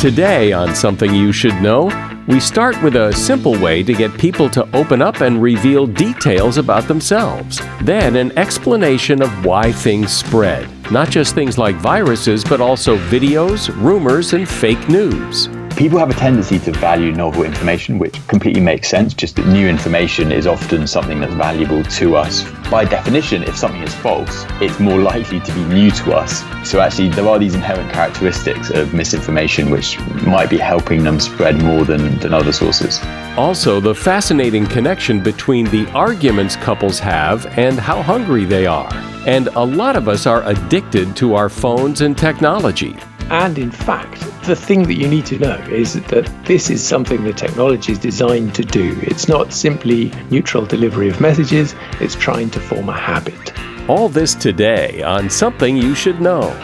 Today, on Something You Should Know, we start with a simple way to get people to open up and reveal details about themselves. Then, an explanation of why things spread. Not just things like viruses, but also videos, rumors, and fake news people have a tendency to value novel information, which completely makes sense, just that new information is often something that's valuable to us. By definition, if something is false, it's more likely to be new to us. So actually, there are these inherent characteristics of misinformation which might be helping them spread more than, than other sources. Also, the fascinating connection between the arguments couples have and how hungry they are. And a lot of us are addicted to our phones and technology. And in fact, the thing that you need to know is that this is something the technology is designed to do. It's not simply neutral delivery of messages, it's trying to form a habit. All this today on Something You Should Know.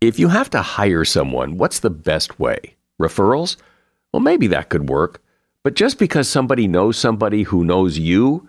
If you have to hire someone, what's the best way? Referrals? Well, maybe that could work. But just because somebody knows somebody who knows you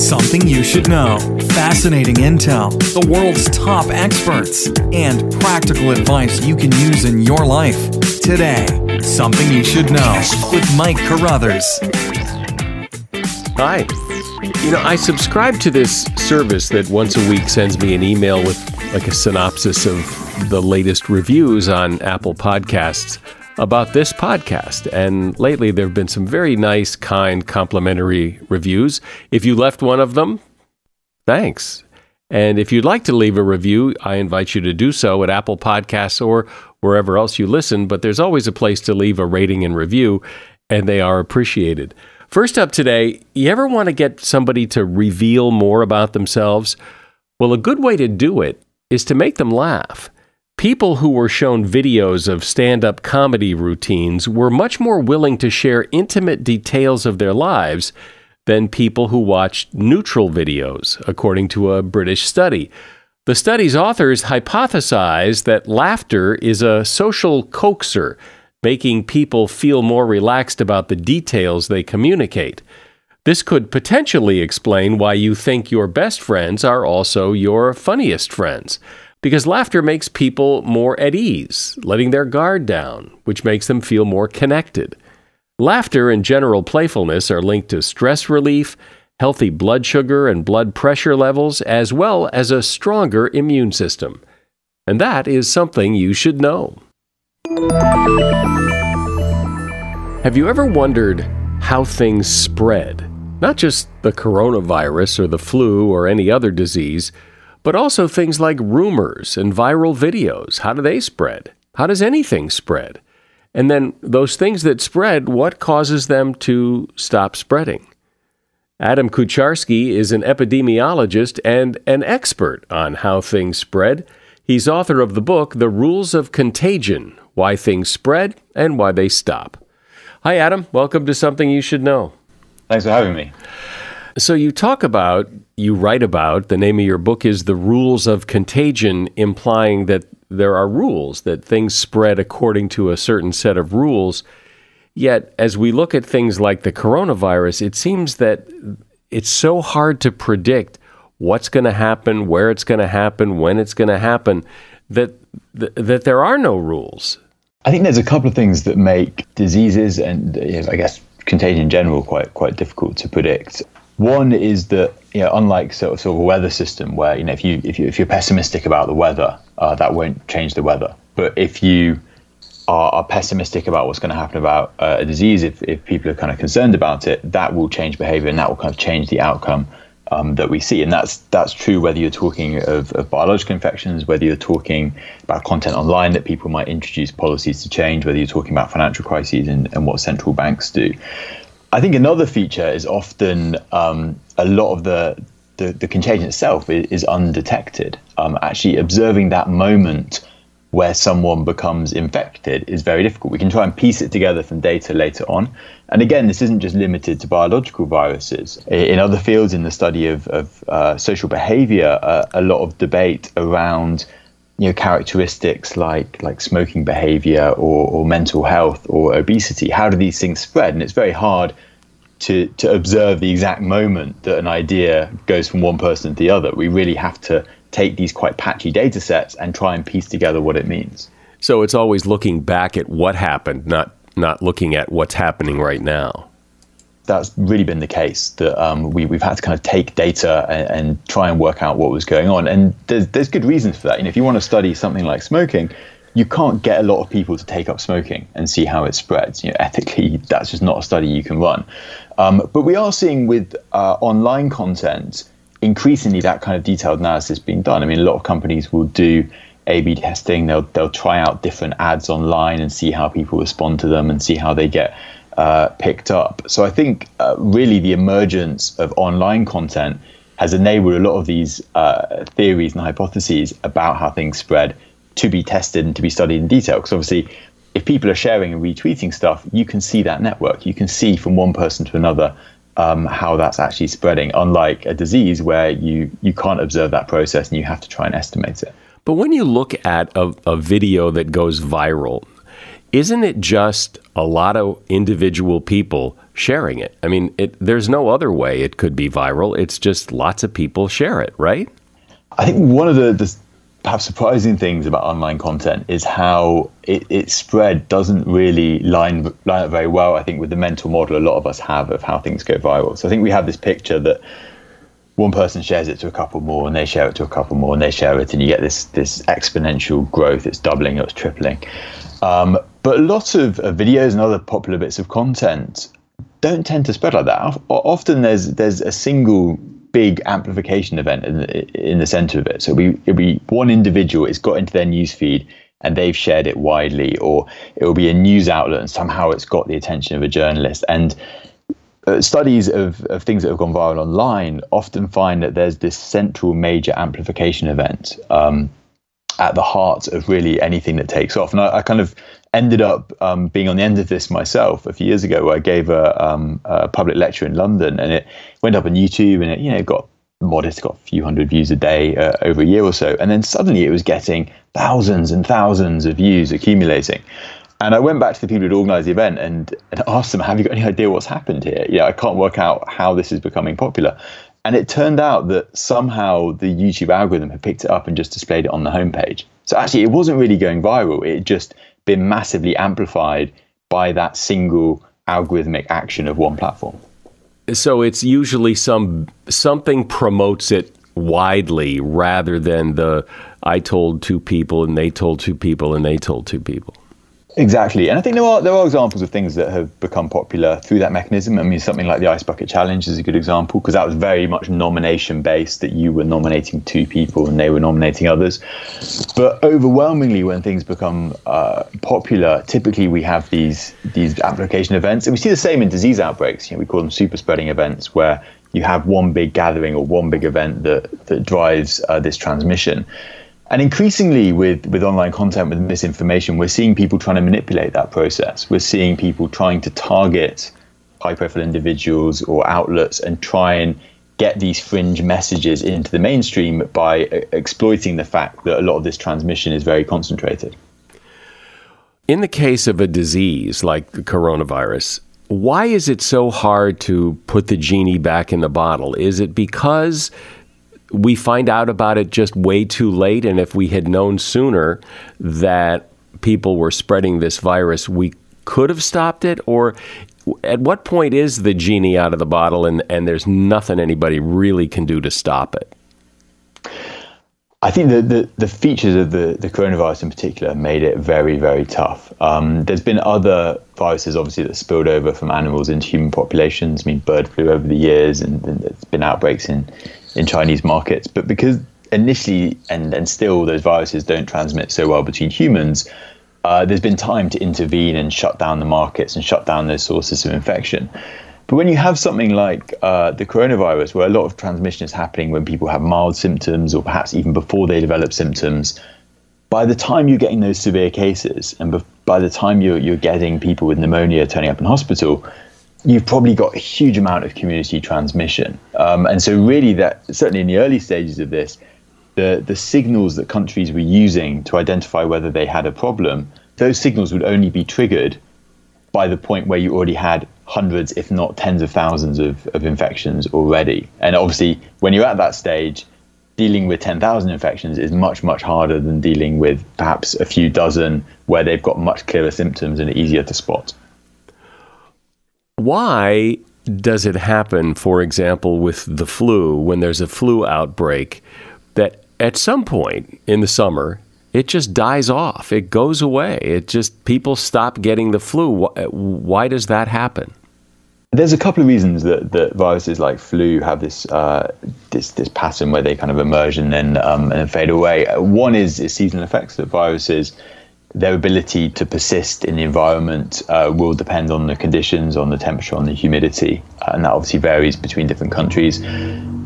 Something you should know. Fascinating intel, the world's top experts, and practical advice you can use in your life. Today, Something You Should Know with Mike Carruthers. Hi. You know, I subscribe to this service that once a week sends me an email with like a synopsis of the latest reviews on Apple Podcasts about this podcast. And lately, there have been some very nice, kind, complimentary reviews. If you left one of them, thanks. And if you'd like to leave a review, I invite you to do so at Apple Podcasts or wherever else you listen. But there's always a place to leave a rating and review, and they are appreciated. First up today, you ever want to get somebody to reveal more about themselves? Well, a good way to do it is to make them laugh. People who were shown videos of stand up comedy routines were much more willing to share intimate details of their lives than people who watched neutral videos, according to a British study. The study's authors hypothesized that laughter is a social coaxer making people feel more relaxed about the details they communicate. This could potentially explain why you think your best friends are also your funniest friends, because laughter makes people more at ease, letting their guard down, which makes them feel more connected. Laughter and general playfulness are linked to stress relief, healthy blood sugar and blood pressure levels, as well as a stronger immune system. And that is something you should know. Have you ever wondered how things spread? Not just the coronavirus or the flu or any other disease, but also things like rumors and viral videos. How do they spread? How does anything spread? And then those things that spread, what causes them to stop spreading? Adam Kucharski is an epidemiologist and an expert on how things spread. He's author of the book, The Rules of Contagion Why Things Spread and Why They Stop. Hi, Adam. Welcome to Something You Should Know. Thanks for having me. So, you talk about, you write about, the name of your book is The Rules of Contagion, implying that there are rules, that things spread according to a certain set of rules. Yet, as we look at things like the coronavirus, it seems that it's so hard to predict what's going to happen, where it's going to happen, when it's going to happen, that, that, that there are no rules. I think there's a couple of things that make diseases and I guess contagion in general quite quite difficult to predict. One is that you know, unlike sort of, sort of a weather system where you know if you if you if you're pessimistic about the weather, uh, that won't change the weather. But if you are, are pessimistic about what's going to happen about uh, a disease, if, if people are kind of concerned about it, that will change behavior and that will kind of change the outcome um, that we see. And that's that's true whether you're talking of, of, biological infections, whether you're talking about content online that people might introduce policies to change, whether you're talking about financial crises and, and what central banks do. I think another feature is often um, a lot of the, the, the contagion itself is, is undetected. Um, actually, observing that moment where someone becomes infected is very difficult. We can try and piece it together from data later on. And again, this isn't just limited to biological viruses. In other fields, in the study of, of uh, social behavior, uh, a lot of debate around you know, characteristics like like smoking behavior or, or mental health or obesity. How do these things spread? And it's very hard to, to observe the exact moment that an idea goes from one person to the other. We really have to take these quite patchy data sets and try and piece together what it means. So it's always looking back at what happened, not not looking at what's happening right now. That's really been the case. That um, we we've had to kind of take data and, and, try and work out what was going on, and there's there's good reasons for that. You know, if you want to study something like smoking, you can't get a lot of people to take up smoking and see how it spreads. You know, ethically, that's just not a study you can run. Um, but we are seeing with uh, online content increasingly that kind of detailed analysis being done. I mean, a lot of companies will do A/B testing. They'll they'll try out different ads online and see how people respond to them and see how they get uh, picked up. So I think uh, really the emergence of online content has enabled a lot of these uh, theories and hypotheses about how things spread to be tested and to be studied in detail. Because obviously, if people are sharing and retweeting stuff, you can see that network. You can see from one person to another um, how that's actually spreading, unlike a disease where you, you can't observe that process and you have to try and estimate it. But when you look at a, a video that goes viral, isn't it just a lot of individual people sharing it? I mean, it, there's no other way it could be viral. It's just lots of people share it, right? I think one of the, the perhaps surprising things about online content is how it, its spread doesn't really line line up very well. I think with the mental model a lot of us have of how things go viral. So I think we have this picture that one person shares it to a couple more, and they share it to a couple more, and they share it, and you get this this exponential growth. It's doubling, it's tripling. Um, but lots of, of videos and other popular bits of content don't tend to spread like that. Often there's there's a single big amplification event in the, in the center of it. So we, it'll be one individual, it's got into their newsfeed and they've shared it widely, or it will be a news outlet and somehow it's got the attention of a journalist. And uh, studies of, of things that have gone viral online often find that there's this central major amplification event um, at the heart of really anything that takes off. And I, I kind of ended up um, being on the end of this myself a few years ago, where I gave a, um, a, public lecture in London, and it went up on YouTube, and it you know got modest, got a few hundred views a day uh, over a year or so, and then suddenly it was getting thousands and thousands of views accumulating. And I went back to the people who'd organised the event and, and asked them, "Have you got any idea what's happened here? Yeah, I can't work out how this is becoming popular." And it turned out that somehow the YouTube algorithm had picked it up and just displayed it on the homepage. So actually, it wasn't really going viral. It had just been massively amplified by that single algorithmic action of one platform. So it's usually some something promotes it widely rather than the I told two people and they told two people and they told two people. Exactly, and I think there are there are examples of things that have become popular through that mechanism. I mean, something like the Ice Bucket Challenge is a good example because that was very much nomination based. That you were nominating two people and they were nominating others. But overwhelmingly, when things become uh, popular, typically we have these these amplification events, and we see the same in disease outbreaks. You know, we call them super spreading events, where you have one big gathering or one big event that that drives uh, this transmission. And increasingly, with, with online content, with misinformation, we're seeing people trying to manipulate that process. We're seeing people trying to target high profile individuals or outlets and try and get these fringe messages into the mainstream by exploiting the fact that a lot of this transmission is very concentrated. In the case of a disease like the coronavirus, why is it so hard to put the genie back in the bottle? Is it because we find out about it just way too late. And if we had known sooner that people were spreading this virus, we could have stopped it? Or at what point is the genie out of the bottle and, and there's nothing anybody really can do to stop it? I think the, the, the, features of the, the coronavirus in particular made it very, very tough. Um, there's been other viruses, obviously, that spilled over from animals into human populations. I mean, bird flu over the years, and, and there's been outbreaks in, in Chinese markets. But because initially and, and still those viruses don't transmit so well between humans, uh, there's been time to intervene and shut down the markets and shut down those sources of infection. But when you have something like uh, the coronavirus, where a lot of transmission is happening when people have mild symptoms or perhaps even before they develop symptoms, by the time you're getting those severe cases and by the time you're, you're getting people with pneumonia turning up in hospital, you've probably got a huge amount of community transmission. Um, and so, really, that certainly in the early stages of this, the, the signals that countries were using to identify whether they had a problem, those signals would only be triggered by the point where you already had hundreds, if not tens of thousands of, of infections already. And obviously, when you're at that stage, dealing with 10,000 infections is much, much harder than dealing with perhaps a few dozen where they've got much clearer symptoms and easier to spot. Why does it happen, for example, with the flu, when there's a flu outbreak, that at some point in the summer, it just dies off. It goes away. It just, people stop getting the flu. Why does that happen? There's a couple of reasons that, that viruses like flu have this uh, this this pattern where they kind of emerge and then um, and fade away. One is, is seasonal effects that viruses their ability to persist in the environment uh, will depend on the conditions, on the temperature, on the humidity, uh, and that obviously varies between different countries.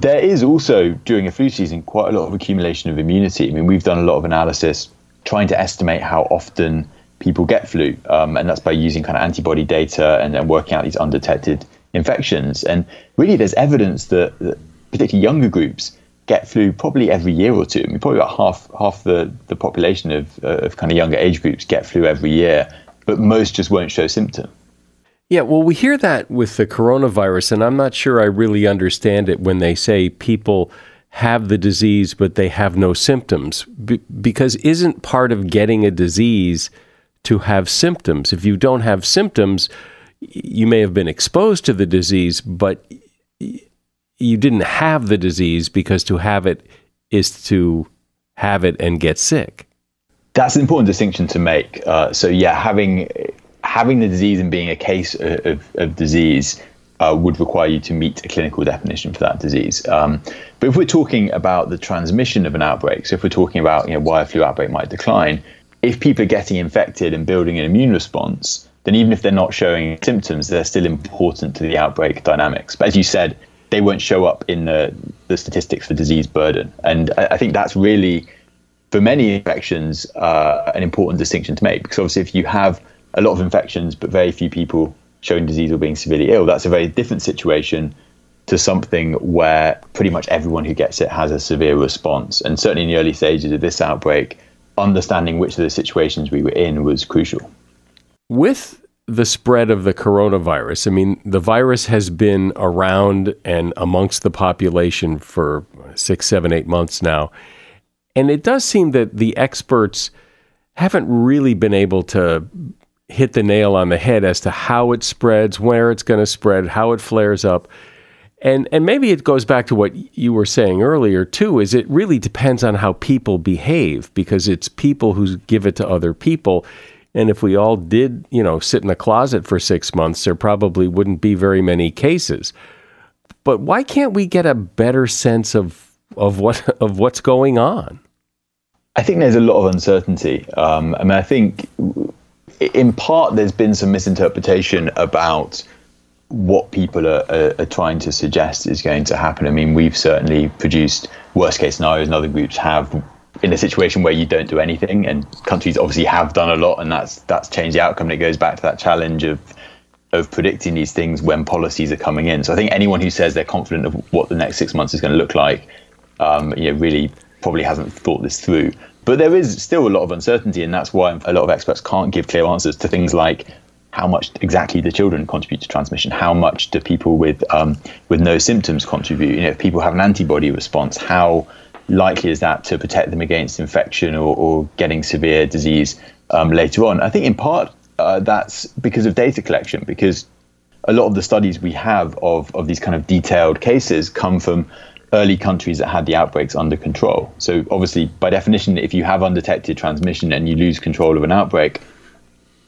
There is also, during a flu season, quite a lot of accumulation of immunity. I mean, we've done a lot of analysis trying to estimate how often people get flu, um, and that's by using kind of antibody data and then working out these undetected infections. And really, there's evidence that, that particularly younger groups get flu probably every year or two. I mean, probably about half half the, the population of, uh, of kind of younger age groups get flu every year, but most just won't show symptoms. Yeah, well, we hear that with the coronavirus, and I'm not sure I really understand it when they say people have the disease but they have no symptoms. Be- because isn't part of getting a disease to have symptoms? If you don't have symptoms, you may have been exposed to the disease, but you didn't have the disease because to have it is to have it and get sick. That's an important distinction to make. Uh, so yeah, having having the disease and being a case of, of, disease uh, would require you to meet a clinical definition for that disease. Um, but if we're talking about the transmission of an outbreak, so if we're talking about you know, why a flu outbreak might decline, if people are getting infected and building an immune response, then even if they're not showing symptoms, they're still important to the outbreak dynamics. But as you said, they won't show up in the, the statistics for disease burden. And I, I think that's really, for many infections, uh, an important distinction to make. Because obviously, if you have a lot of infections but very few people showing disease or being severely ill, that's a very different situation to something where pretty much everyone who gets it has a severe response. And certainly in the early stages of this outbreak, understanding which of the situations we were in was crucial. With the spread of the coronavirus. I mean, the virus has been around and amongst the population for six, seven, eight months now. And it does seem that the experts haven't really been able to hit the nail on the head as to how it spreads, where it's going to spread, how it flares up. And and maybe it goes back to what you were saying earlier too is it really depends on how people behave because it's people who give it to other people and if we all did, you know, sit in a closet for six months, there probably wouldn't be very many cases. But why can't we get a better sense of of what of what's going on? I think there's a lot of uncertainty. Um, I mean, I think in part there's been some misinterpretation about what people are, are, are, trying to suggest is going to happen. I mean, we've certainly produced worst case scenarios, and other groups have in a situation where you don't do anything, and countries obviously have done a lot, and that's that's changed the outcome. And it goes back to that challenge of of predicting these things when policies are coming in. So I think anyone who says they're confident of what the next six months is going to look like, um, you know, really probably hasn't thought this through. But there is still a lot of uncertainty, and that's why a lot of experts can't give clear answers to things like how much exactly do children contribute to transmission? How much do people with um, with no symptoms contribute? You know, if people have an antibody response, how likely is that to protect them against infection or, or getting severe disease um, later on? I think in part uh, that's because of data collection, because a lot of the studies we have of, of these kind of detailed cases come from early countries that had the outbreaks under control. So, obviously, by definition, if you have undetected transmission and you lose control of an outbreak,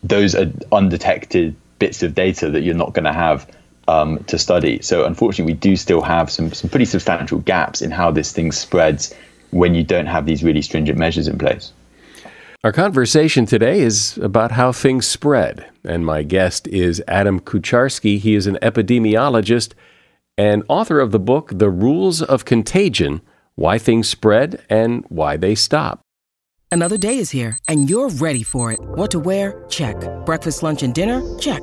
those are undetected bits of data that you're not going to have um, to study. So, unfortunately, we do still have some, some pretty substantial gaps in how this thing spreads when you don't have these really stringent measures in place. Our conversation today is about how things spread, and my guest is Adam Kucharski. He is an epidemiologist and author of the book The Rules of Contagion Why Things Spread and Why They Stop. Another day is here, and you're ready for it. What to wear? Check. Breakfast, lunch, and dinner? Check.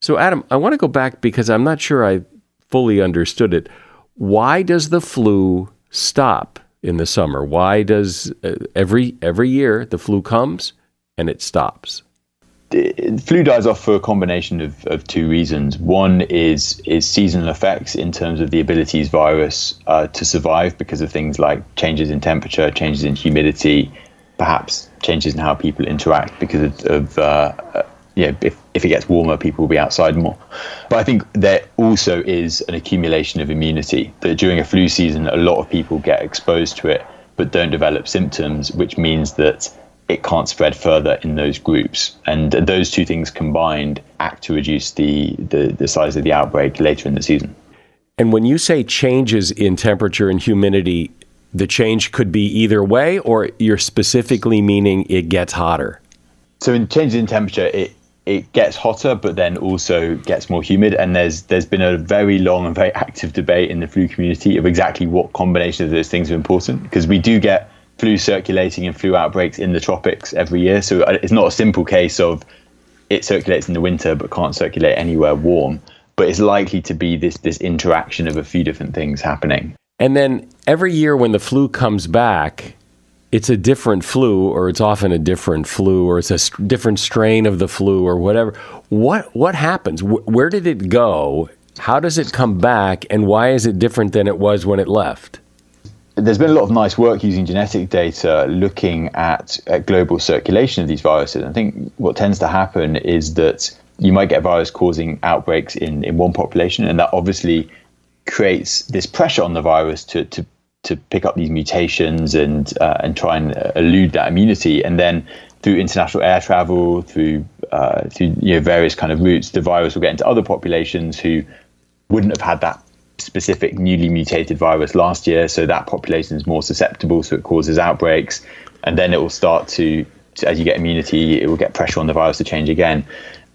So, Adam, I want to go back because I'm not sure I fully understood it. Why does the flu stop in the summer? Why does uh, every every year the flu comes and it stops? The flu dies off for a combination of, of two reasons. One is is seasonal effects in terms of the abilities virus uh, to survive because of things like changes in temperature, changes in humidity, perhaps changes in how people interact because of, of uh, you know, if, if it gets warmer, people will be outside more. But I think there also is an accumulation of immunity that during a flu season, a lot of people get exposed to it but don't develop symptoms, which means that it can't spread further in those groups. And those two things combined act to reduce the, the, the size of the outbreak later in the season. And when you say changes in temperature and humidity, the change could be either way, or you're specifically meaning it gets hotter? So, in changes in temperature, it, it gets hotter, but then also gets more humid. And there's there's been a very long and very active debate in the flu community of exactly what combination of those things are important because we do get flu circulating and flu outbreaks in the tropics every year. So uh, it's not a simple case of it circulates in the winter but can't circulate anywhere warm. But it's likely to be this this interaction of a few different things happening. And then every year when the flu comes back, it's a different flu or it's often a different flu or it's a st- different strain of the flu or whatever. What what happens? Wh- where did it go? How does it come back? And why is it different than it was when it left? There's been a lot of nice work using genetic data looking at, at global circulation of these viruses. I think what tends to happen is that you might get a virus causing outbreaks in, in one population and that obviously creates this pressure on the virus to, to to pick up these mutations and uh, and try and uh, elude that immunity. And then through international air travel, through uh, through you know various kind of routes, the virus will get into other populations who wouldn't have had that specific newly mutated virus last year. So that population is more susceptible, so it causes outbreaks, and then it will start to, to as you get immunity, it will get pressure on the virus to change again.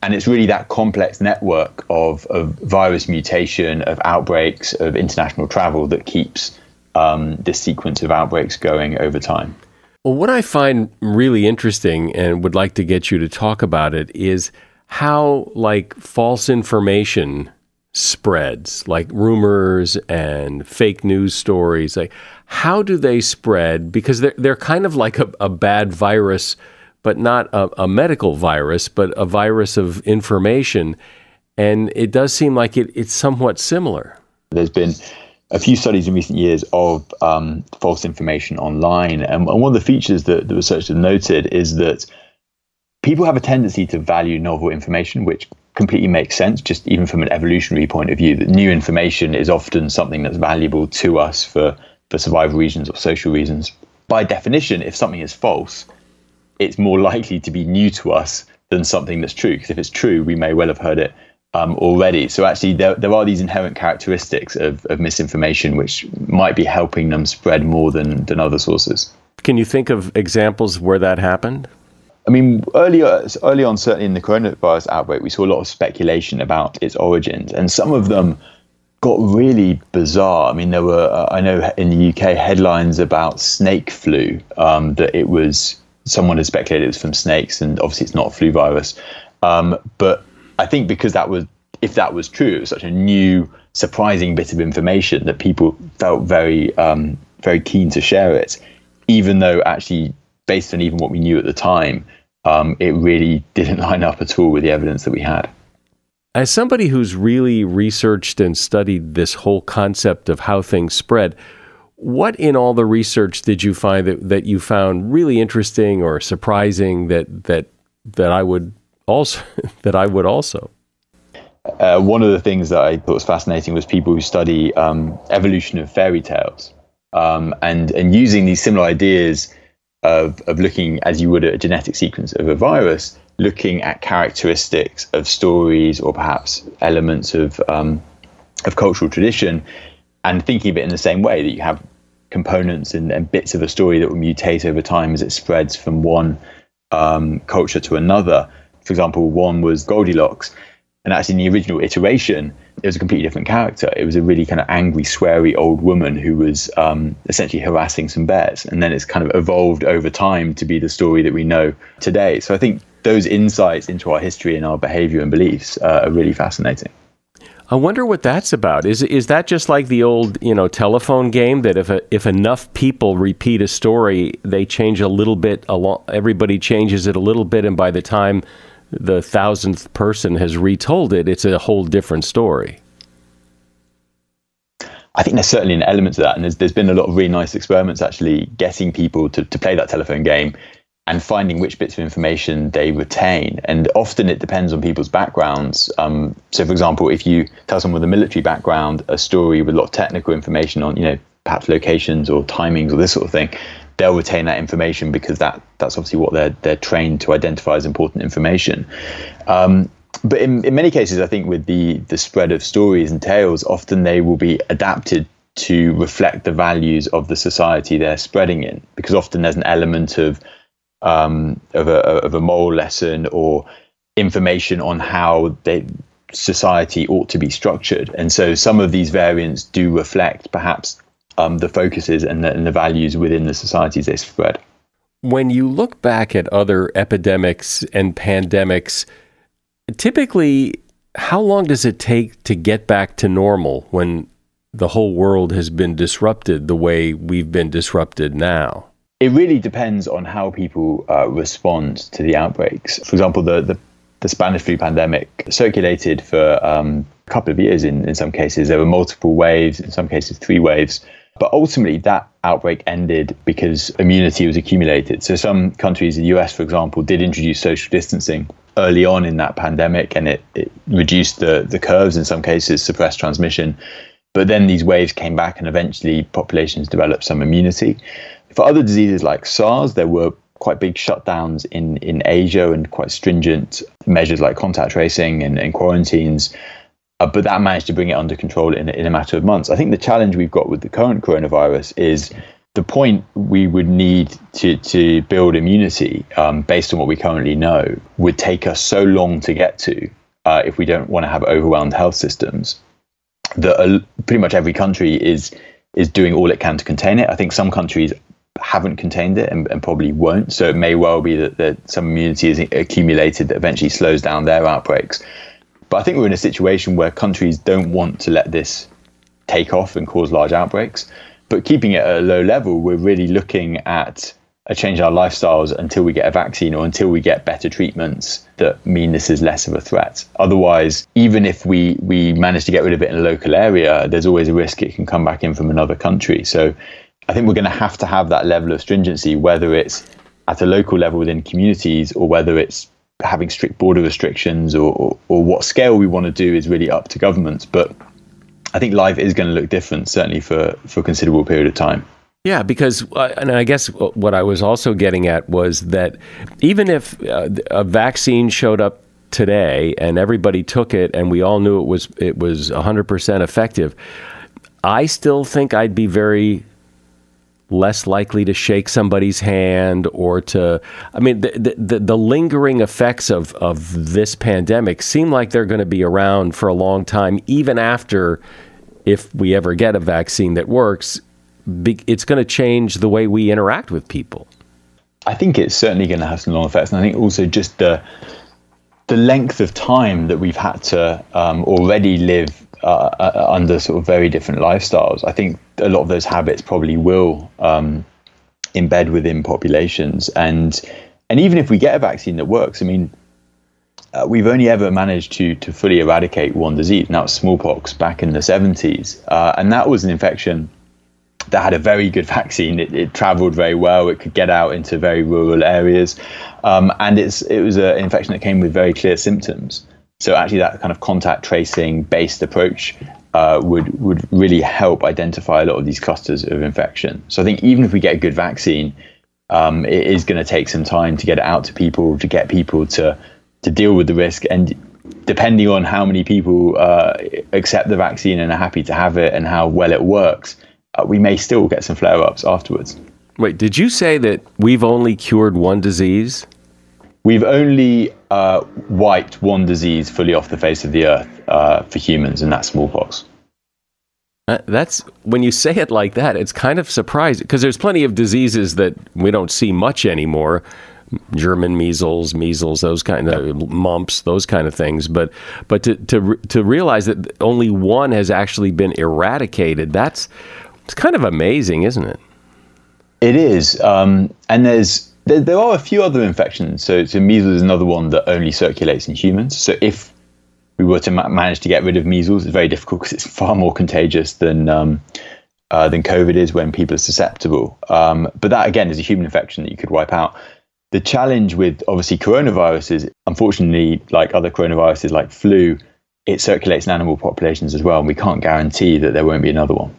And it's really that complex network of, of virus mutation, of outbreaks, of international travel that keeps um, this sequence of outbreaks going over time. Well, what I find really interesting and would like to get you to talk about it is how, like, false information spreads, like rumors and fake news stories. Like, how do they spread? Because they're, they're kind of like a, a bad virus, but not a, a, medical virus, but a virus of information. And it does seem like it, it's somewhat similar. There's been a few studies in recent years of um, false information online. And, and, one of the features that the researchers noted is that people have a tendency to value novel information, which completely makes sense, just even from an evolutionary point of view, that new information is often something that's valuable to us for, for survival reasons or social reasons. By definition, if something is false, it's more likely to be new to us than something that's true. Because if it's true, we may well have heard it um, already. So actually, there, there are these inherent characteristics of, of misinformation which might be helping them spread more than, than other sources. Can you think of examples where that happened? I mean, earlier, early on, certainly in the coronavirus outbreak, we saw a lot of speculation about its origins, and some of them got really bizarre. I mean, there were, uh, I know in the UK, headlines about snake flu, um, that it was, someone had speculated it was from snakes, and obviously it's not a flu virus. Um, but I think because that was, if that was true, it was such a new, surprising bit of information that people felt very, um, very keen to share it, even though actually based on even what we knew at the time, um, it really didn't line up at all with the evidence that we had. As somebody who's really researched and studied this whole concept of how things spread, what in all the research did you find that, that you found really interesting or surprising that that that I would also that I would also? Uh, one of the things that I thought was fascinating was people who study um, evolution of fairy tales um, and and using these similar ideas of, of looking as you would at a genetic sequence of a virus, looking at characteristics of stories or perhaps elements of um, of cultural tradition, and thinking of it in the same way that you have components and, and bits of a story that will mutate over time as it spreads from one um, culture to another. For example, one was Goldilocks, and actually in the original iteration, it was a completely different character. It was a really kind of angry, sweary old woman who was um, essentially harassing some bears. And then it's kind of evolved over time to be the story that we know today. So I think those insights into our history and our behavior and beliefs uh, are really fascinating. I wonder what that's about. Is is that just like the old, you know, telephone game that if a, if enough people repeat a story, they change a little bit along everybody changes it a little bit and by the time the thousandth person has retold it, it's a whole different story. I think there's certainly an element to that. And there's, there's been a lot of really nice experiments actually getting people to, to play that telephone game and finding which bits of information they retain. And often it depends on people's backgrounds. Um, so, for example, if you tell someone with a military background a story with a lot of technical information on, you know, perhaps locations or timings or this sort of thing, they'll retain that information because that that's obviously what they're they're trained to identify as important information. Um, but in, in many cases, I think with the the spread of stories and tales, often they will be adapted to reflect the values of the society they're spreading in, because often there's an element of um, of a of a moral lesson or information on how they society ought to be structured. And so some of these variants do reflect perhaps um, the focuses and the, and the values within the societies they spread. When you look back at other epidemics and pandemics, typically, how long does it take to get back to normal when the whole world has been disrupted the way we've been disrupted now? It really depends on how people uh, respond to the outbreaks. For example, the, the, the Spanish flu pandemic circulated for um, a couple of years in, in some cases. There were multiple waves, in some cases, three waves. But ultimately, that outbreak ended because immunity was accumulated. So, some countries, the US, for example, did introduce social distancing early on in that pandemic, and it, it reduced the, the curves in some cases, suppressed transmission. But then these waves came back, and eventually populations developed some immunity. For other diseases like SARS, there were quite big shutdowns in, in Asia and quite stringent measures like contact tracing and, and quarantines uh, but that managed to bring it under control in, in a matter of months. I think the challenge we've got with the current coronavirus is the point we would need to, to build immunity um, based on what we currently know would take us so long to get to uh, if we don't want to have overwhelmed health systems that uh, pretty much every country is is doing all it can to contain it. I think some countries haven't contained it and, and, probably won't. So it may well be that, that some immunity is accumulated that eventually slows down their outbreaks. But I think we're in a situation where countries don't want to let this take off and cause large outbreaks. but keeping it at a low level, we're really looking at a change in our lifestyles until we get a vaccine or until we get better treatments that mean this is less of a threat. Otherwise, even if we, we manage to get rid of it in a local area, there's always a risk it can come back in from another country. So I think we're going to have to have that level of stringency, whether it's at a local level within communities or whether it's having strict border restrictions or, or, or what scale we want to do is really up to governments. But I think life is going to look different, certainly for, for a considerable period of time. Yeah, because, uh, and I guess what I was also getting at was that even if uh, a vaccine showed up today and everybody took it and we all knew it was it was 100% effective, I still think I'd be very less likely to shake somebody's hand or to i mean the, the, the, lingering effects of, of this pandemic seem like they're going to be around for a long time even after if we ever get a vaccine that works it's going to change the way we interact with people. I think it's certainly going to have some long effects and i think also just the the length of time that we've had to um, already live uh, uh, under sort of very different lifestyles. I think a lot of those habits probably will um, embed within populations, and and even if we get a vaccine that works, I mean, uh, we've only ever managed to to fully eradicate one disease, and that was smallpox back in the 70s, uh, and that was an infection that had a very good vaccine. It, it traveled very well. It could get out into very rural areas, um, and it's it was an infection that came with very clear symptoms. So actually, that kind of contact tracing based approach uh, would would really help identify a lot of these clusters of infection. So I think even if we get a good vaccine, um, it is going to take some time to get it out to people, to get people to to deal with the risk, and depending on how many people uh, accept the vaccine and are happy to have it and how well it works, uh, we may still get some flare ups afterwards. Wait, did you say that we've only cured one disease? We've only uh, wiped one disease fully off the face of the earth uh, for humans, and that's smallpox. Uh, that's when you say it like that, it's kind of surprising because there's plenty of diseases that we don't see much anymore. German measles, measles, those kind of mumps, those kind of things. But but to to to realize that only one has actually been eradicated, that's it's kind of amazing, isn't it? It is, um, and there's there, there are a few other infections. So, so measles is another one that only circulates in humans. So if we were to ma- manage to get rid of measles, it's very difficult because it's far more contagious than um, uh, than COVID is when people are susceptible. Um, but that again is a human infection that you could wipe out. The challenge with obviously coronaviruses, unfortunately, like other coronaviruses like flu, it circulates in animal populations as well, and we can't guarantee that there won't be another one.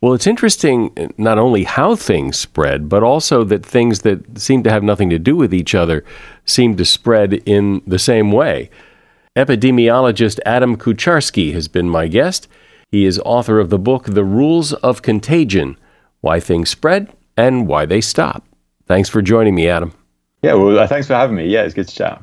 Well, it's interesting uh, not only how things spread, but also that things that seem to have nothing to do with each other seem to spread in the same way. Epidemiologist Adam Kucharski has been my guest. He is author of the book The Rules of Contagion Why Things Spread and Why They Stop. Thanks for joining me, Adam. Yeah, well, uh, thanks for having me. Yeah, it's good to chat.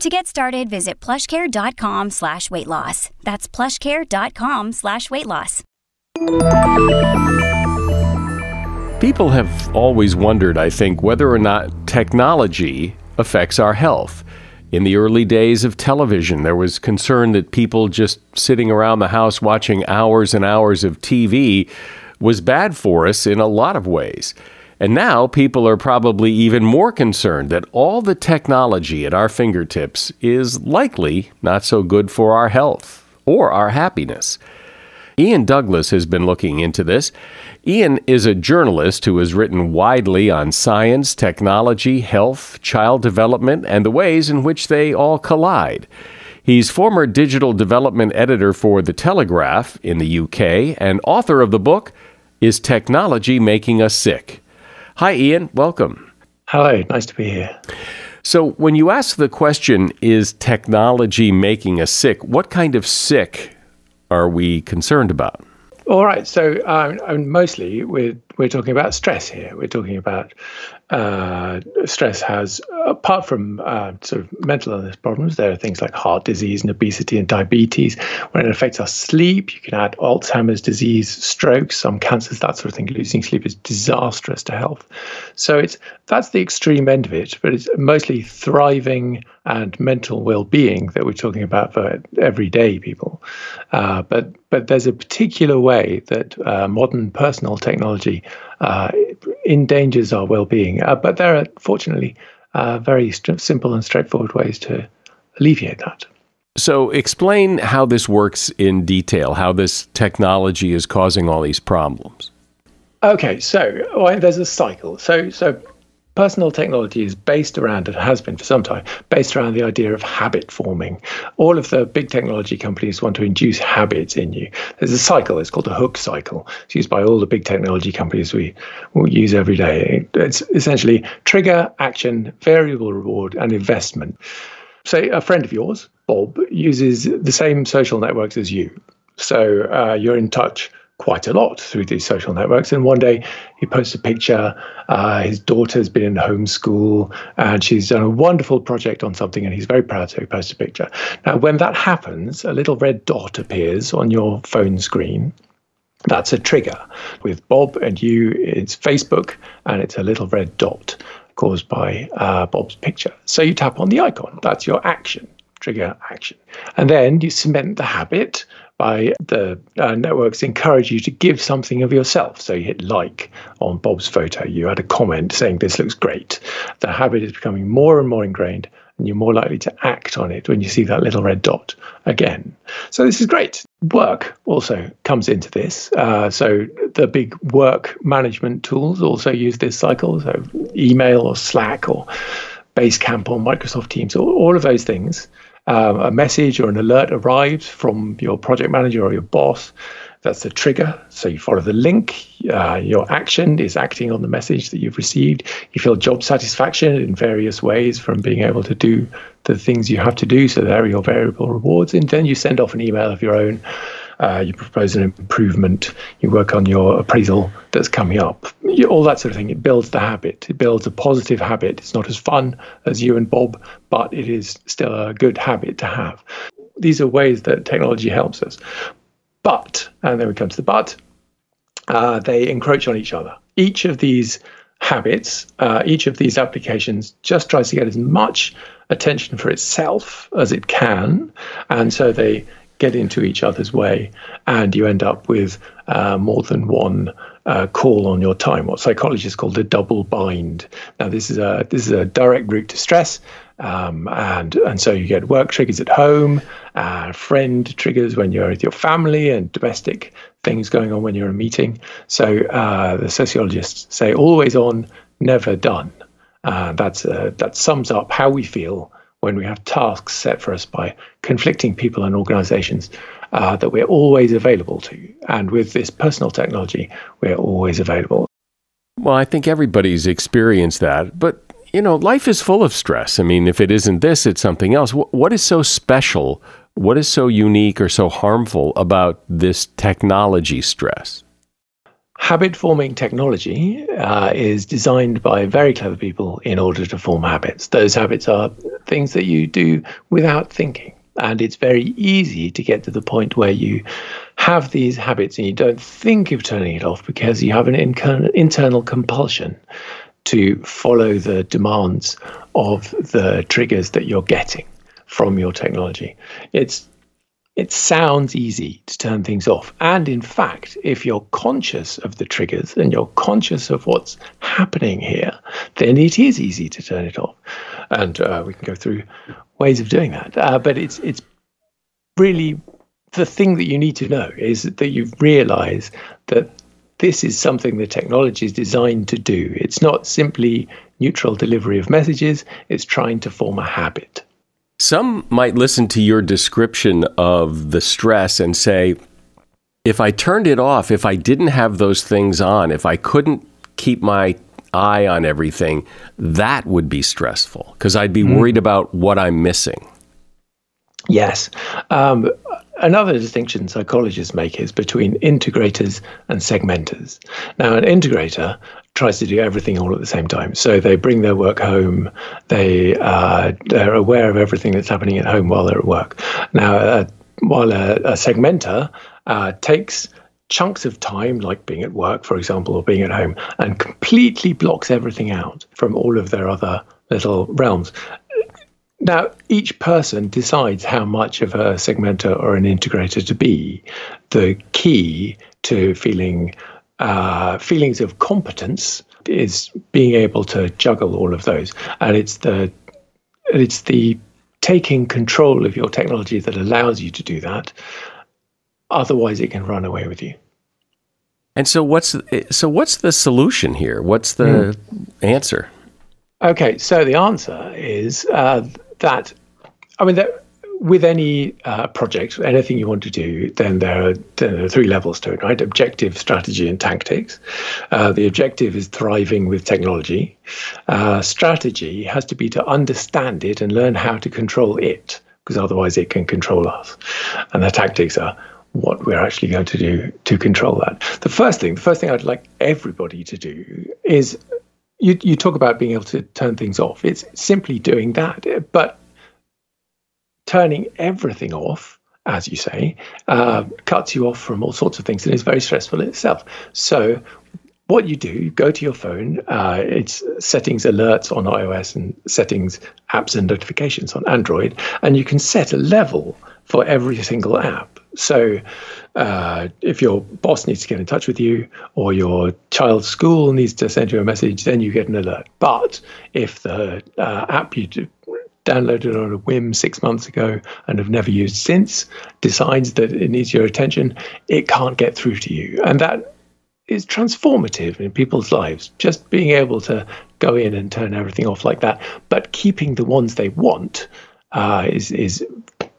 To get started, visit plushcare.com slash weight loss. That's plushcare.com slash weight loss. People have always wondered, I think, whether or not technology affects our health. In the early days of television, there was concern that people just sitting around the house watching hours and hours of TV was bad for us in a lot of ways. And now people are probably even more concerned that all the technology at our fingertips is likely not so good for our health or our happiness. Ian Douglas has been looking into this. Ian is a journalist who has written widely on science, technology, health, child development, and the ways in which they all collide. He's former digital development editor for The Telegraph in the UK and author of the book, Is Technology Making Us Sick? Hi, Ian. Welcome. Hello. Nice to be here. So, when you ask the question, is technology making us sick? What kind of sick are we concerned about? All right. So, um, mostly we're we're talking about stress here. We're talking about uh, stress has, apart from uh, sort of mental illness problems, there are things like heart disease and obesity and diabetes. When it affects our sleep, you can add Alzheimer's disease, strokes, some cancers, that sort of thing. Losing sleep is disastrous to health. So it's that's the extreme end of it. But it's mostly thriving and mental well-being that we're talking about for everyday people. Uh, but but there's a particular way that uh, modern personal technology uh, endangers our well-being. Uh, but there are fortunately uh, very st- simple and straightforward ways to alleviate that. So, explain how this works in detail. How this technology is causing all these problems. Okay, so well, there's a cycle. So, so personal technology is based around, and has been for some time, based around the idea of habit forming. All of the big technology companies want to induce habits in you. There's a cycle, it's called the hook cycle. It's used by all the big technology companies we, we use every day. It's essentially trigger, action, variable reward, and investment. Say a friend of yours, Bob, uses the same social networks as you. So uh, you're in touch quite a lot through these social networks. And one day he posts a picture. Uh, his daughter's been in homeschool and she's done a wonderful project on something, and he's very proud. So he posts a picture. Now, when that happens, a little red dot appears on your phone screen. That's a trigger. With Bob and you, it's Facebook, and it's a little red dot caused by uh, Bob's picture. So you tap on the icon. That's your action, trigger action. And then you cement the habit by the uh, networks encourage you to give something of yourself. So you hit like on Bob's photo, you add a comment saying this looks great. The habit is becoming more and more ingrained, and you're more likely to act on it when you see that little red dot again. So this is great. Work also comes into this. Uh, so the big work management tools also use this cycle. So email or Slack or Basecamp or Microsoft Teams, all, all of those things um, a message or an alert arrives from your project manager or your boss. That's the trigger. So you follow the link. Uh, your action is acting on the message that you've received. You feel job satisfaction in various ways from being able to do the things you have to do. So there are your variable rewards. And then you send off an email of your own uh, you propose an improvement, you work on your appraisal that's coming up, you, all that sort of thing. It builds the habit. It builds a positive habit. It's not as fun as you and Bob, but it is still a good habit to have. These are ways that technology helps us. But, and then we come to the but, uh, they encroach on each other. Each of these habits, uh, each of these applications just tries to get as much attention for itself as it can. And so they get into each other's way, and you end up with uh, more than one uh, call on your time. What psychologists call the double bind. Now, this is a this is a direct route to stress, um, and and so you get work triggers at home, uh, friend triggers when you're with your family, and domestic things going on when you're in a meeting. So uh, the sociologists say always on, never done. Uh, that's uh, that sums up how we feel when we have tasks set for us by conflicting people and organizations uh, that we're always available to. And with this personal technology, we're always available. Well, I think everybody's experienced that. But, you know, life is full of stress. I mean, if it isn't this, it's something else. What is so special? What is so unique or so harmful about this technology stress? Habit forming technology uh, is designed by very clever people in order to form habits. Those habits are things that you do without thinking. And it's very easy to get to the point where you have these habits and you don't think of turning it off because you have an internal compulsion to follow the demands of the triggers that you're getting from your technology. It's it sounds easy to turn things off. And in fact, if you're conscious of the triggers and you're conscious of what's happening here, then it is easy to turn it off. And uh, we can go through ways of doing that. Uh, but it's it's really the thing that you need to know is that you realize that this is something the technology is designed to do. It's not simply neutral delivery of messages, it's trying to form a habit. Some might listen to your description of the stress and say, if I turned it off, if I didn't have those things on, if I couldn't keep my eye on everything, that would be stressful because I'd be mm. worried about what I'm missing. Yes. Um, another distinction psychologists make is between integrators and segmenters. Now, an integrator tries to do everything all at the same time. So they bring their work home. They uh, they're aware of everything that's happening at home while they're at work. Now, uh, while a, a segmenter uh, takes chunks of time, like being at work, for example, or being at home, and completely blocks everything out from all of their other little realms. Now, each person decides how much of a segmenter or an integrator to be. The key to feeling uh, feelings of competence is being able to juggle all of those, and it's the it's the taking control of your technology that allows you to do that. Otherwise, it can run away with you. And so, what's so what's the solution here? What's the mm. answer? Okay, so the answer is uh, that I mean, that with any uh, project, anything you want to do, then there, are, there, are, three levels to it, right? Objective, strategy, and tactics. Uh, the objective is thriving with technology. Uh, strategy has to be to understand it and learn how to control it, because otherwise it can control us. And the tactics are what we're actually going to do to control that. The first thing, the first thing I'd like everybody to do is you, you talk about being able to turn things off. It's simply doing that. But turning everything off, as you say, uh, cuts you off from all sorts of things and is very stressful in itself. So, what you do, you go to your phone, uh, it's settings alerts on iOS and settings apps and notifications on Android, and you can set a level for every single app. So, uh, if your boss needs to get in touch with you or your child's school needs to send you a message, then you get an alert. But if the uh, app you downloaded on a whim six months ago and have never used since decides that it needs your attention, it can't get through to you. And that is transformative in people's lives. Just being able to go in and turn everything off like that, but keeping the ones they want uh, is is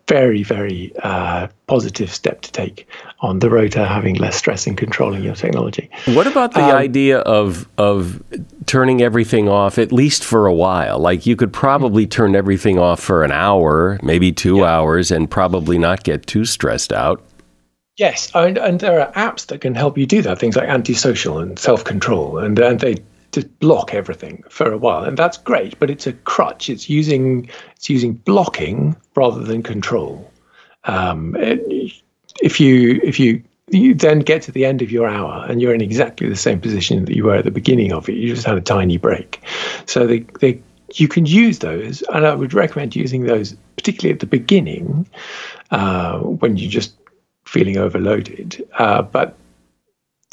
very, very uh, positive step to take on the road to having less stress in controlling your technology. What about the um, idea of of turning everything off at least for a while? Like you could probably turn everything off for an hour, maybe two yeah. hours, and probably not get too stressed out. Yes, and, and there are apps that can help you do that. Things like antisocial and self control, and and they just block everything for a while, and that's great. But it's a crutch. It's using it's using blocking rather than control. Um, if you if you you then get to the end of your hour and you're in exactly the same position that you were at the beginning of it. You just had a tiny break. So they, they you can use those, and I would recommend using those particularly at the beginning uh, when you're just feeling overloaded. Uh, but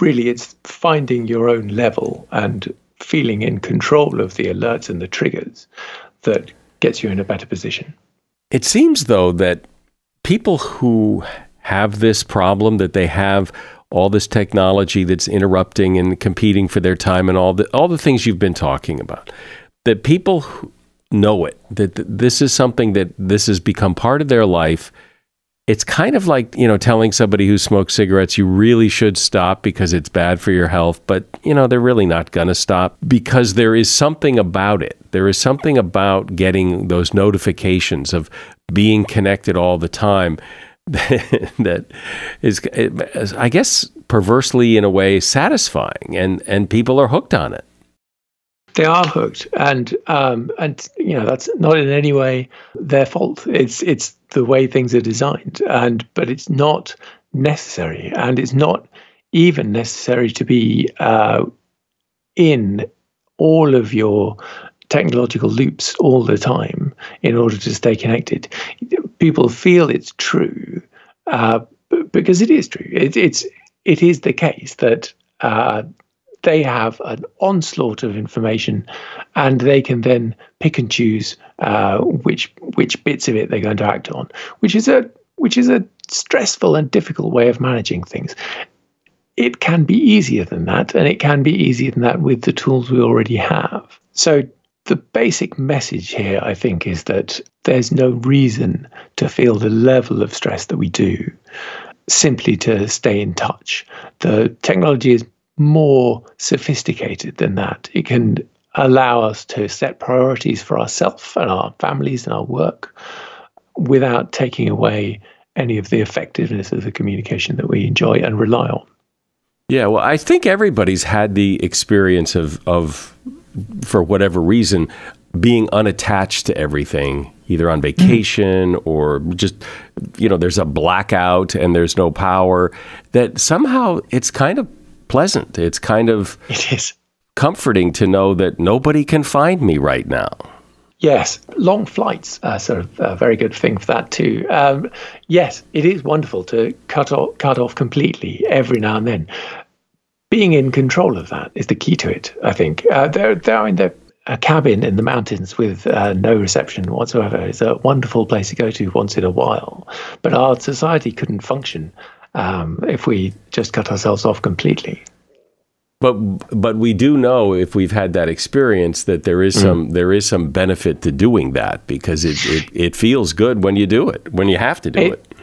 really, it's finding your own level and feeling in control of the alerts and the triggers that gets you in a better position. It seems, though, that people who have this problem, that they have all this technology that's interrupting and competing for their time and all the all the things you've been talking about, that people know it, that this is something that this has become part of their life it's kind of like you know telling somebody who smokes cigarettes you really should stop because it's bad for your health but you know they're really not going to stop because there is something about it. There is something about getting those notifications of being connected all the time that is i guess perversely in a way satisfying and and people are hooked on it they are hooked, and um, and you know that's not in any way their fault. It's it's the way things are designed, and but it's not necessary, and it's not even necessary to be uh, in all of your technological loops all the time in order to stay connected. People feel it's true uh, because it is true. It, it's it is the case that uh, they have an onslaught of information, and they can then pick and choose uh, which which bits of it they're going to act on, which is a which is a stressful and difficult way of managing things. It can be easier than that, and it can be easier than that with the tools we already have. So, the basic message here, I think, is that there's no reason to feel the level of stress that we do simply to stay in touch. The technology is more sophisticated than that. It can allow us to set priorities for ourselves and our families and our work without taking away any of the effectiveness of the communication that we enjoy and rely on. Yeah, well, I think everybody's had the experience of, of for whatever reason, being unattached to everything, either on vacation mm. or just, you know, there's a blackout and there's no power, that somehow it's kind of pleasant. It's kind of it is comforting to know that nobody can find me right now. Yes, long flights are sort of a very good thing for that too. Um, yes, it is wonderful to cut off, cut off completely every now and then. Being in control of that is the key to it. I think uh, there, there, in the a cabin in the mountains with uh, no reception whatsoever is a wonderful place to go to once in a while. But our society couldn't function um, if we just cut ourselves off completely. But but we do know if we've had that experience that there is mm. some mm. there is some benefit to doing that because it, it, it feels good when you do it when you have to do it, it.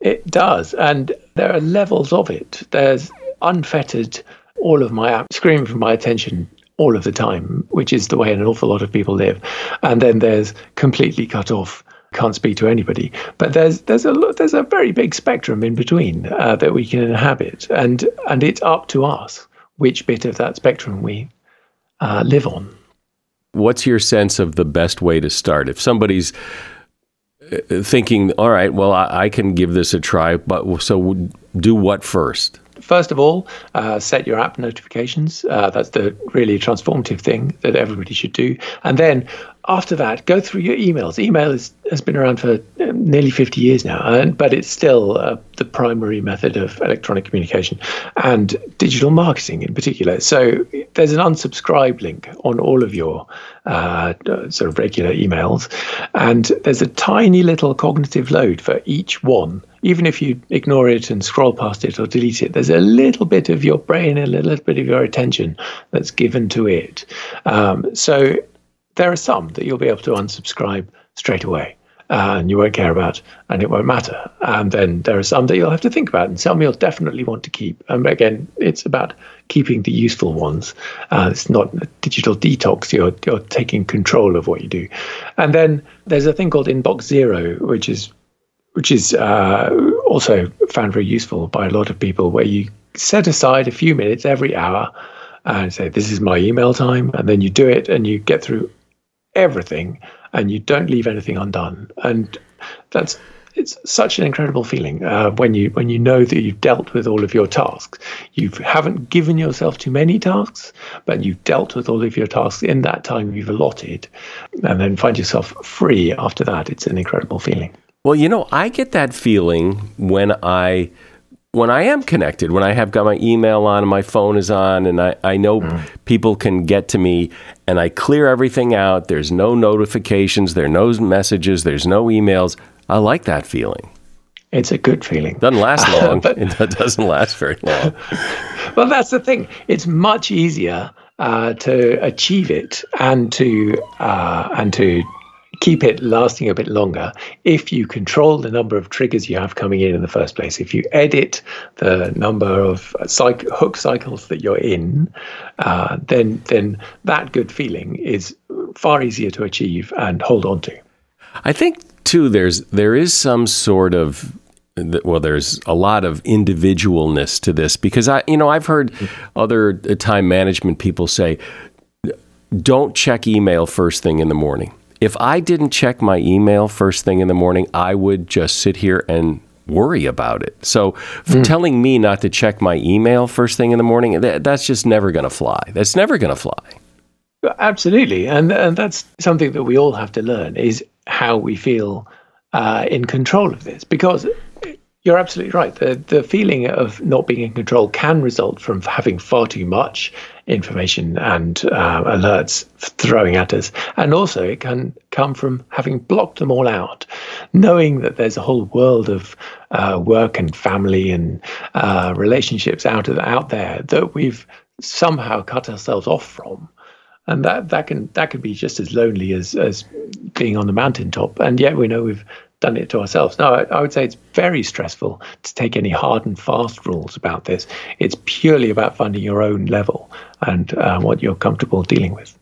It does, and there are levels of it. There's unfettered all of my screaming for my attention all of the time, which is the way an awful lot of people live, and then there's completely cut off can't speak to anybody. But there's there's a there's a very big spectrum in between uh, that we can inhabit, and and it's up to us which bit of that spectrum we uh, live on. What's your sense of the best way to start? If somebody's uh, thinking, all right, well, I, I can give this a try, but so do what first? First of all, uh, set your app notifications. Uh, that's the really transformative thing that everybody should do. And then after that, go through your emails. Email is, has been around for um, nearly 50 years now, and, but it's still uh, the primary method of electronic communication and digital marketing in particular. So there's an unsubscribe link on all of your uh, sort of regular emails, and there's a tiny little cognitive load for each one. Even if you ignore it and scroll past it or delete it, there's a little bit of your brain, and a little bit of your attention that's given to it. Um, so there are some that you'll be able to unsubscribe straight away. And you won't care about, and it won't matter. And then there are some that you'll have to think about, and some you'll definitely want to keep. And again, it's about keeping the useful ones. Uh, it's not a digital detox. You're you're taking control of what you do. And then there's a thing called Inbox Zero, which is which is uh, also found very useful by a lot of people, where you set aside a few minutes every hour and say, "This is my email time," and then you do it, and you get through everything and you don't leave anything undone. And that's it's such an incredible feeling uh, when you when you know that you've dealt with all of your tasks. You haven't given yourself too many tasks, but you've dealt with all of your tasks in that time you've allotted, and then find yourself free after that. It's an incredible feeling. Well, you know, I get that feeling when I when I am connected, when I have got my email on and my phone is on and I, I know mm. people can get to me and I clear everything out, there's no notifications, there are no messages, there's no emails. I like that feeling. It's a good feeling. Doesn't last long. but, it doesn't last very long. well, that's the thing. It's much easier uh, to achieve it and to uh, and to keep it lasting a bit longer if you control the number of triggers you have coming in in the first place. If you edit the number of hook cycles that you're in, uh, then then that good feeling is far easier to achieve and hold on to. I think too. There's there is some sort of well there's a lot of individualness to this because i you know i've heard other time management people say don't check email first thing in the morning if I didn't check my email first thing in the morning, I would just sit here and worry about it. So, mm. telling me not to check my email first thing in the morning, that, that's just never going to fly. That's never going to fly. Absolutely, and and that's something that we all have to learn is how we feel uh, in control of this because you're absolutely right. The the feeling of not being in control can result from having far too much information and uh, alerts throwing at us, and also it can come from having blocked them all out, knowing that there's a whole world of uh, work and family and uh, relationships out of, out there that we've somehow cut ourselves off from. And that that can that can be just as lonely as as being on the mountaintop. And yet we know we've done it to ourselves. No, I, I, would say it's very stressful to take any hard and fast rules about this. It's purely about finding your own level and uh, what you're comfortable dealing with.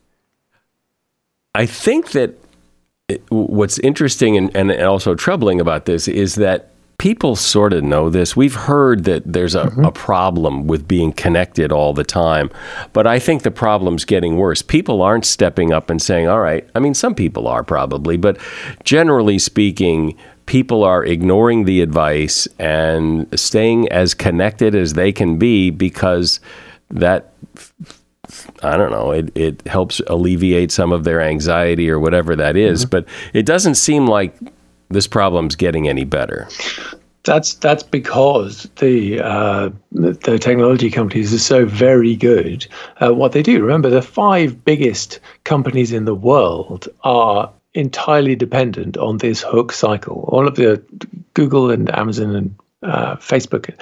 I think that it, what's interesting and, and also troubling about this is that people sort of know this. We've heard that there's a, mm-hmm. a, problem with being connected all the time, but I think the problem's getting worse. People aren't stepping up and saying, all right, I mean, some people are probably, but generally speaking, people are ignoring the advice and staying as connected as they can be because that. I don't know. It, it helps alleviate some of their anxiety or whatever that is, mm-hmm. but it doesn't seem like this problem's getting any better? That's that's because the uh, the technology companies are so very good at what they do. Remember, the five biggest companies in the world are entirely dependent on this hook cycle. All of the Google and Amazon and uh, Facebook,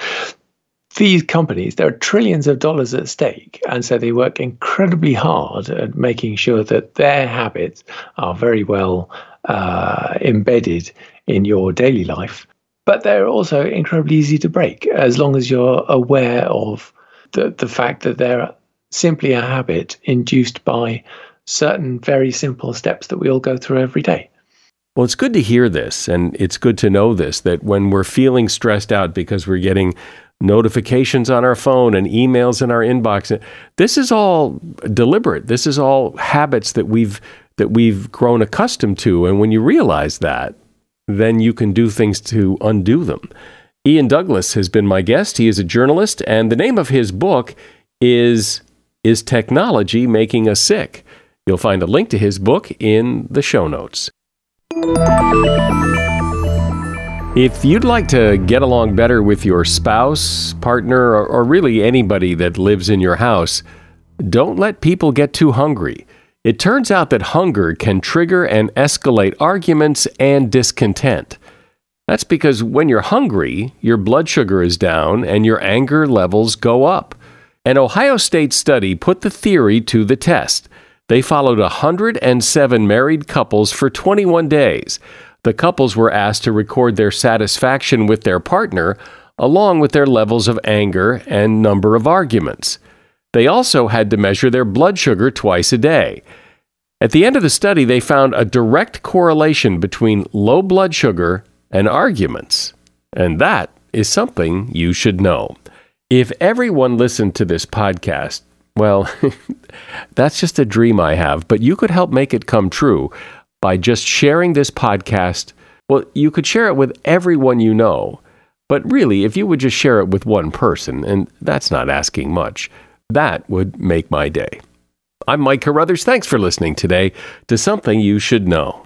these companies, there are trillions of dollars at stake. And so they work incredibly hard at making sure that their habits are very well uh, embedded in your daily life. But they're also incredibly easy to break as long as you're aware of the, the fact that they're simply a habit induced by certain very simple steps that we all go through every day. Well, it's good to hear this, and it's good to know this that when we're feeling stressed out because we're getting notifications on our phone and emails in our inbox, this is all deliberate. This is all habits that we've that we've grown accustomed to. And when you realize that, then you can do things to undo them. Ian Douglas has been my guest. He is a journalist, and the name of his book is Is Technology Making Us Sick? You'll find a link to his book in the show notes. If you'd like to get along better with your spouse, partner, or, or really anybody that lives in your house, don't let people get too hungry. It turns out that hunger can trigger and escalate arguments and discontent. That's because when you're hungry, your blood sugar is down and your anger levels go up. An Ohio State study put the theory to the test. They followed 107 married couples for 21 days. The couples were asked to record their satisfaction with their partner, along with their levels of anger and number of arguments. They also had to measure their blood sugar twice a day. At the end of the study, they found a direct correlation between low blood sugar and arguments. And that is something you should know. If everyone listened to this podcast, well, that's just a dream I have, but you could help make it come true by just sharing this podcast. Well, you could share it with everyone you know, but really, if you would just share it with one person, and that's not asking much, that would make my day. I'm Mike Carruthers. Thanks for listening today to Something You Should Know.